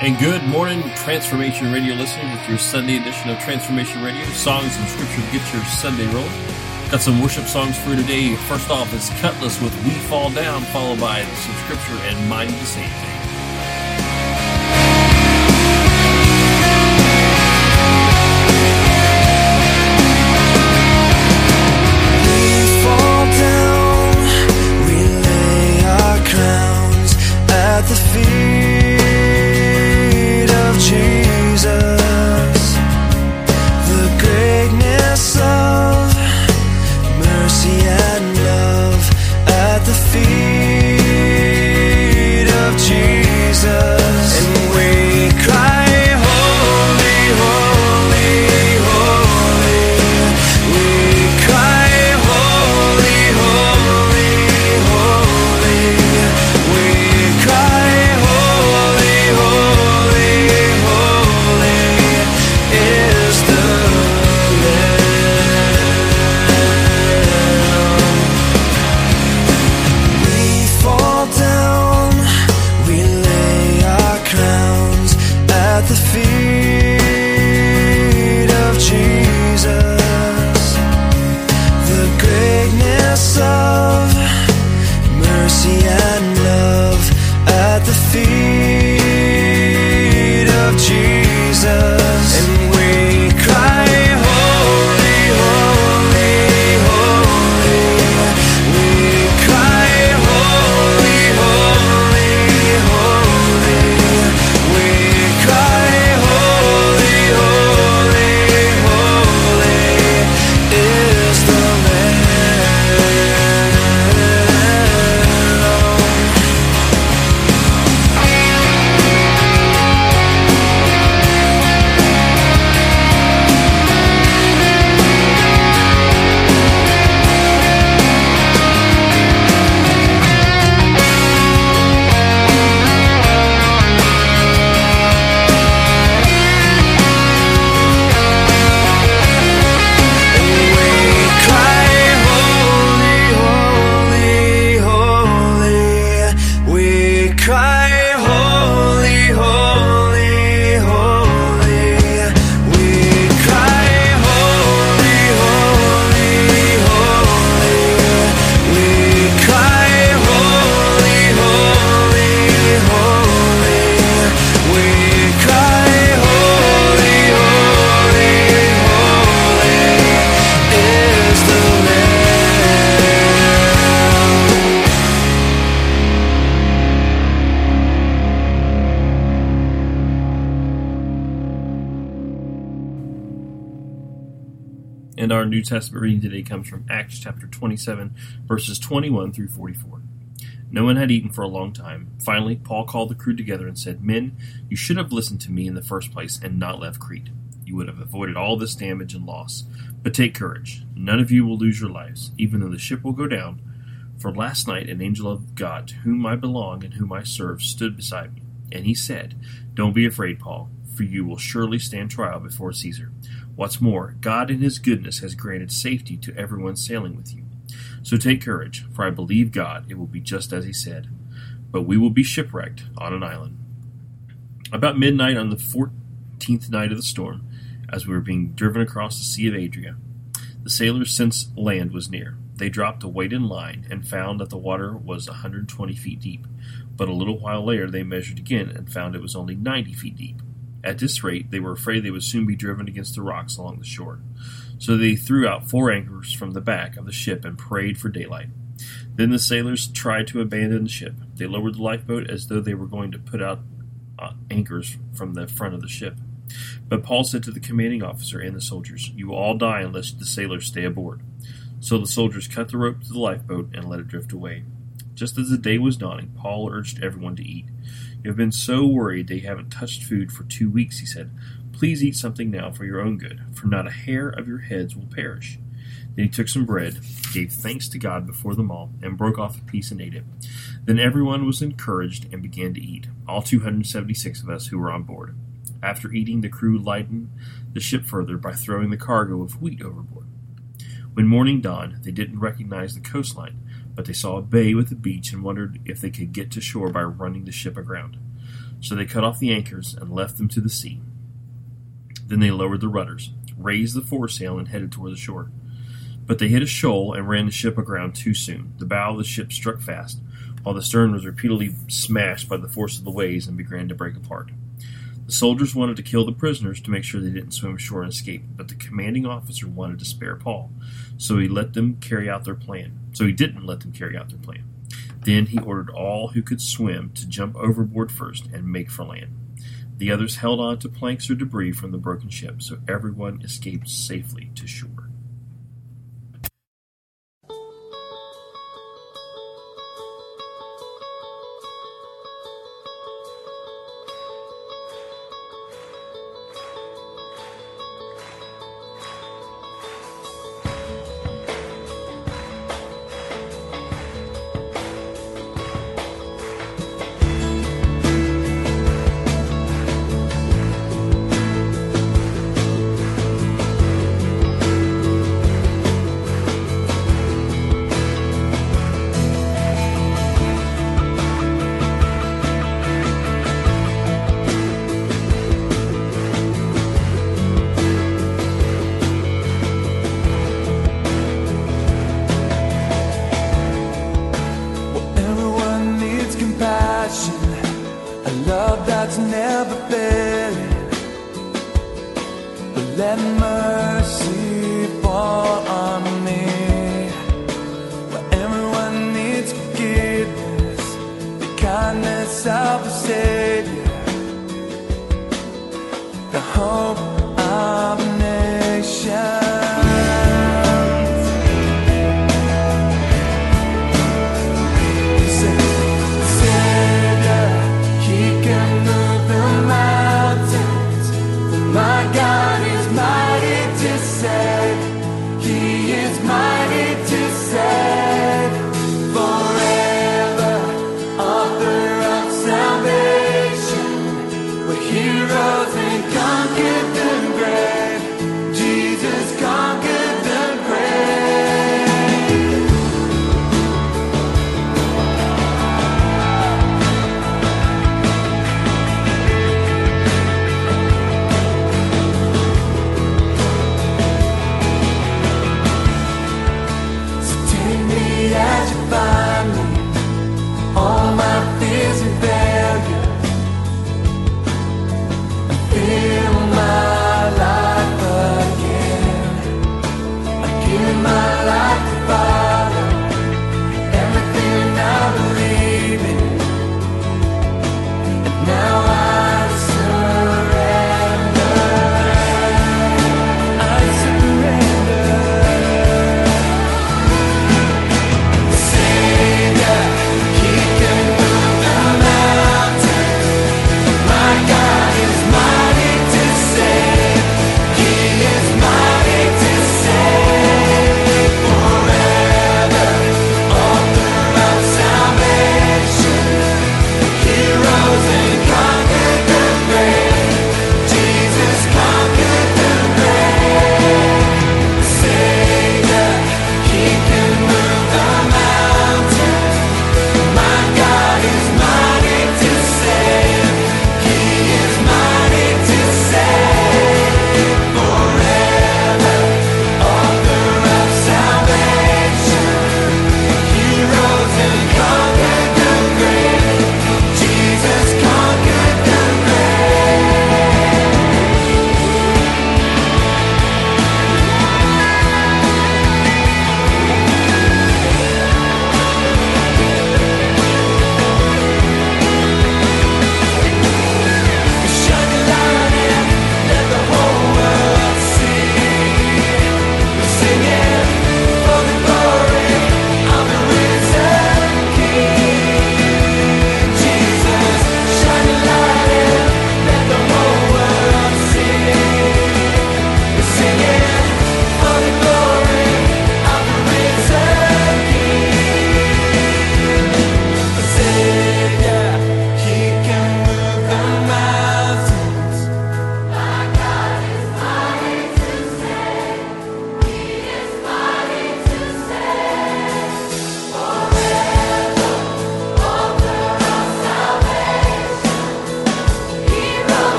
And good morning, Transformation Radio listeners, with your Sunday edition of Transformation Radio. Songs and scripture get your Sunday rolling. Got some worship songs for today. First off is Kutless with We Fall Down, followed by some scripture and Save Thee. Cry, New Testament reading today comes from Acts chapter 27, verses 21 through 44. No one had eaten for a long time. Finally, Paul called the crew together and said, Men, you should have listened to me in the first place and not left Crete. You would have avoided all this damage and loss. But take courage. None of you will lose your lives, even though the ship will go down. For last night an angel of God, to whom I belong and whom I serve, stood beside me. And he said, Don't be afraid, Paul, for you will surely stand trial before Caesar. What's more, God in his goodness has granted safety to everyone sailing with you. So take courage, for I believe God it will be just as he said. But we will be shipwrecked on an island. About midnight on the fourteenth night of the storm, as we were being driven across the Sea of Adria, the sailors sensed land was near. They dropped a weighted line and found that the water was a 120 feet deep. But a little while later they measured again and found it was only 90 feet deep. At this rate, they were afraid they would soon be driven against the rocks along the shore. So they threw out four anchors from the back of the ship and prayed for daylight. Then the sailors tried to abandon the ship. They lowered the lifeboat as though they were going to put out uh, anchors from the front of the ship. But Paul said to the commanding officer and the soldiers, You will all die unless the sailors stay aboard. So the soldiers cut the rope to the lifeboat and let it drift away. Just as the day was dawning, Paul urged everyone to eat. You have been so worried that you haven't touched food for two weeks, he said. Please eat something now for your own good, for not a hair of your heads will perish. Then he took some bread, gave thanks to God before them all, and broke off a piece and ate it. Then everyone was encouraged and began to eat, all 276 of us who were on board. After eating, the crew lightened the ship further by throwing the cargo of wheat overboard. When morning dawned, they didn't recognize the coastline, but they saw a bay with a beach and wondered if they could get to shore by running the ship aground. So they cut off the anchors and left them to the sea. Then they lowered the rudders, raised the foresail, and headed toward the shore. But they hit a shoal and ran the ship aground too soon. The bow of the ship struck fast, while the stern was repeatedly smashed by the force of the waves and began to break apart. The soldiers wanted to kill the prisoners to make sure they didn't swim ashore and escape, but the commanding officer wanted to spare Paul, so he let them carry out their plan. So he didn't let them carry out their plan. Then he ordered all who could swim to jump overboard first and make for land. The others held on to planks or debris from the broken ship, so everyone escaped safely to shore.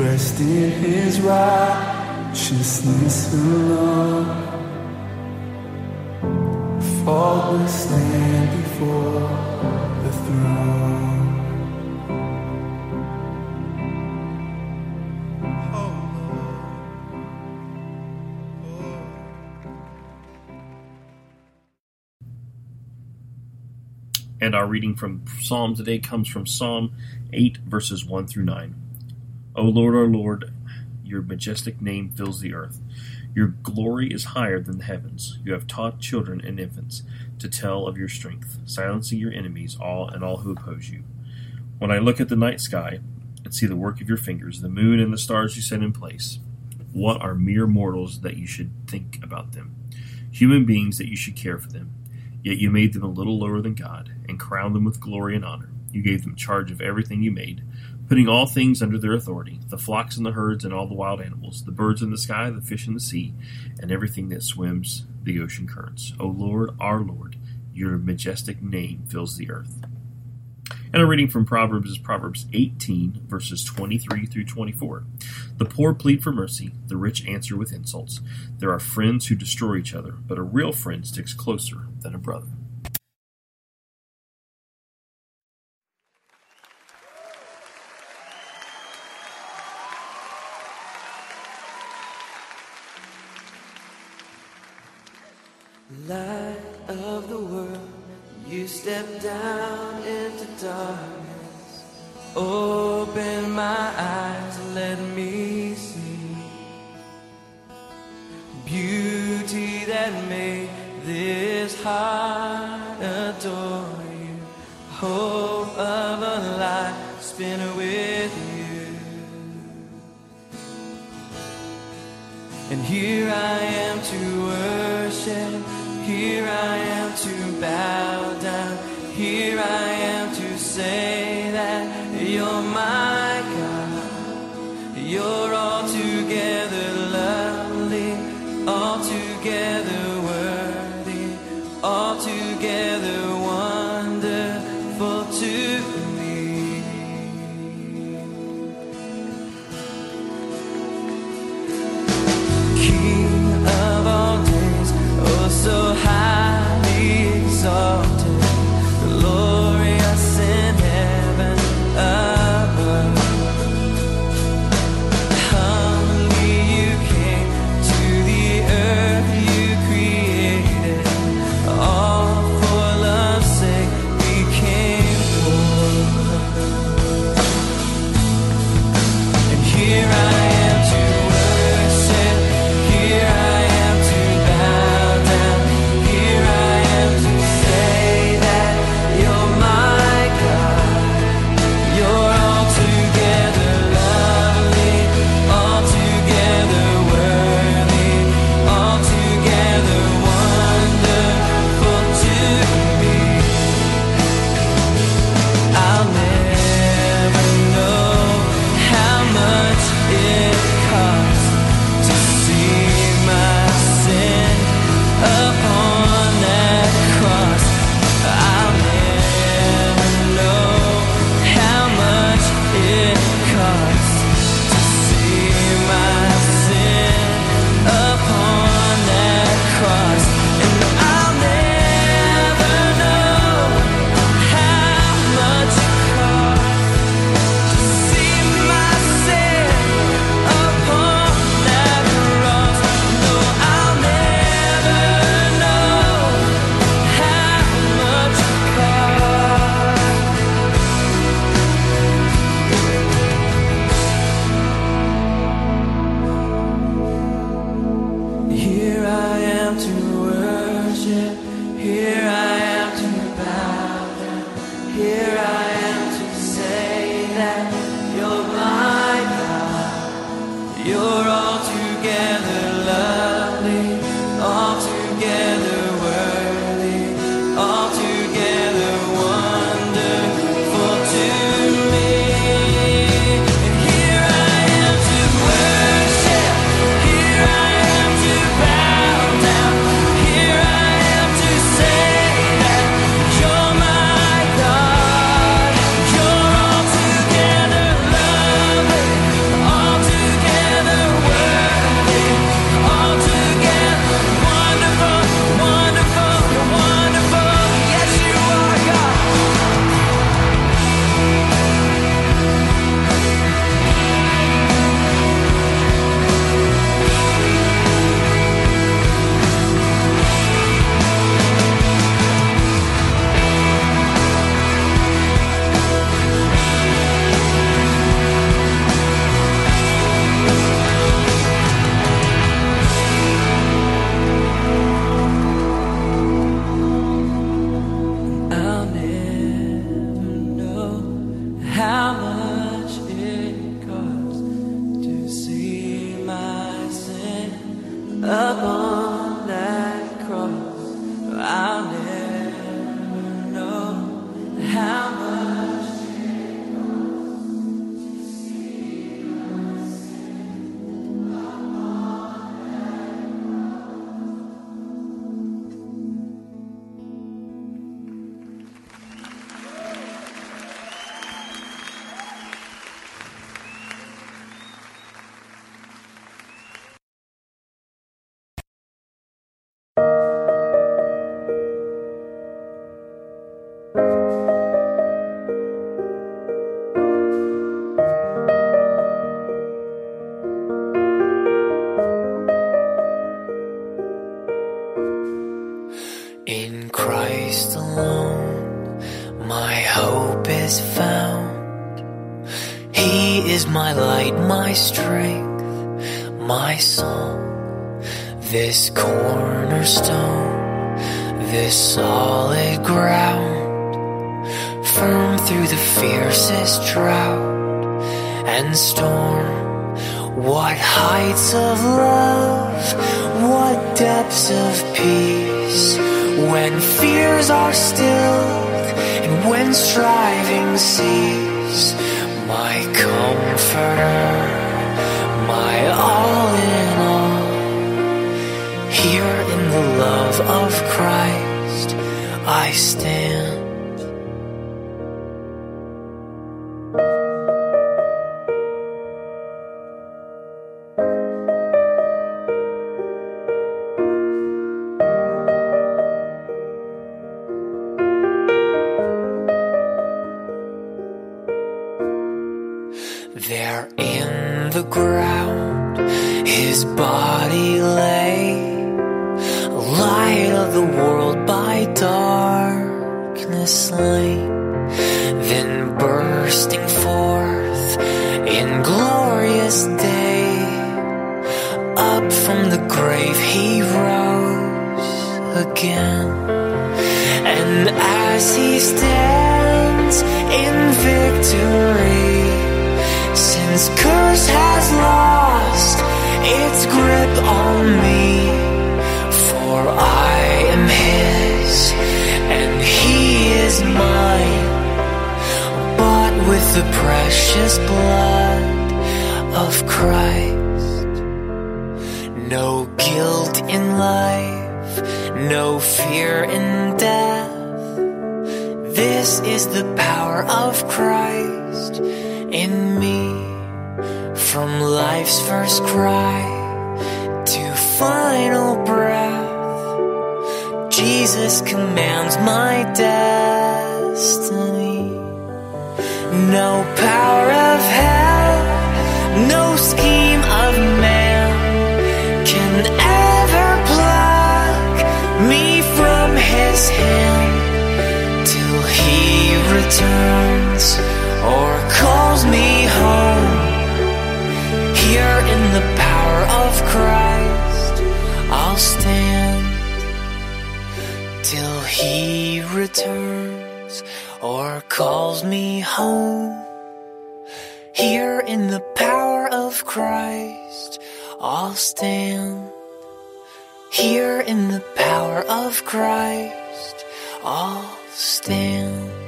Dressed in His righteousness alone. Faultless stand before the throne. And our reading from Psalm today comes from Psalm 8, verses 1 through 9. O Lord, our Lord, your majestic name fills the earth. Your glory is higher than the heavens. You have taught children and infants to tell of your strength, silencing your enemies all and all who oppose you. When I look at the night sky and see the work of your fingers, the moon and the stars you set in place, what are mere mortals that you should think about them? Human beings that you should care for them. Yet you made them a little lower than God, and crowned them with glory and honor. You gave them charge of everything you made, putting all things under their authority the flocks and the herds and all the wild animals, the birds in the sky, the fish in the sea, and everything that swims the ocean currents. O Lord, our Lord, your majestic name fills the earth. And a reading from Proverbs is Proverbs 18, verses 23 through 24. The poor plead for mercy, the rich answer with insults. There are friends who destroy each other, but a real friend sticks closer than a brother. Light of the world, you step down into darkness. Open my eyes, let me see beauty that made this heart adore you. Hope of a life spent with you. And here I am. bow down. Here I am to say. upon my light, my strength, my song. This cornerstone, this solid ground, firm through the fiercest drought and storm. What heights of love, what depths of peace, when fears are stilled and when striving cease. Here in the love of Christ, I stand. The precious blood of Christ. No guilt in life, no fear in death. This is the power of Christ in me. From life's first cry to final breath, Jesus commands my destiny. No power of hell, no scheme of man can ever pluck me from his hand till he returns or calls me home. Here in the power of Christ, I'll stand till he returns or calls me home. Here in the power of Christ, I'll stand. Here in the power of Christ, I'll stand.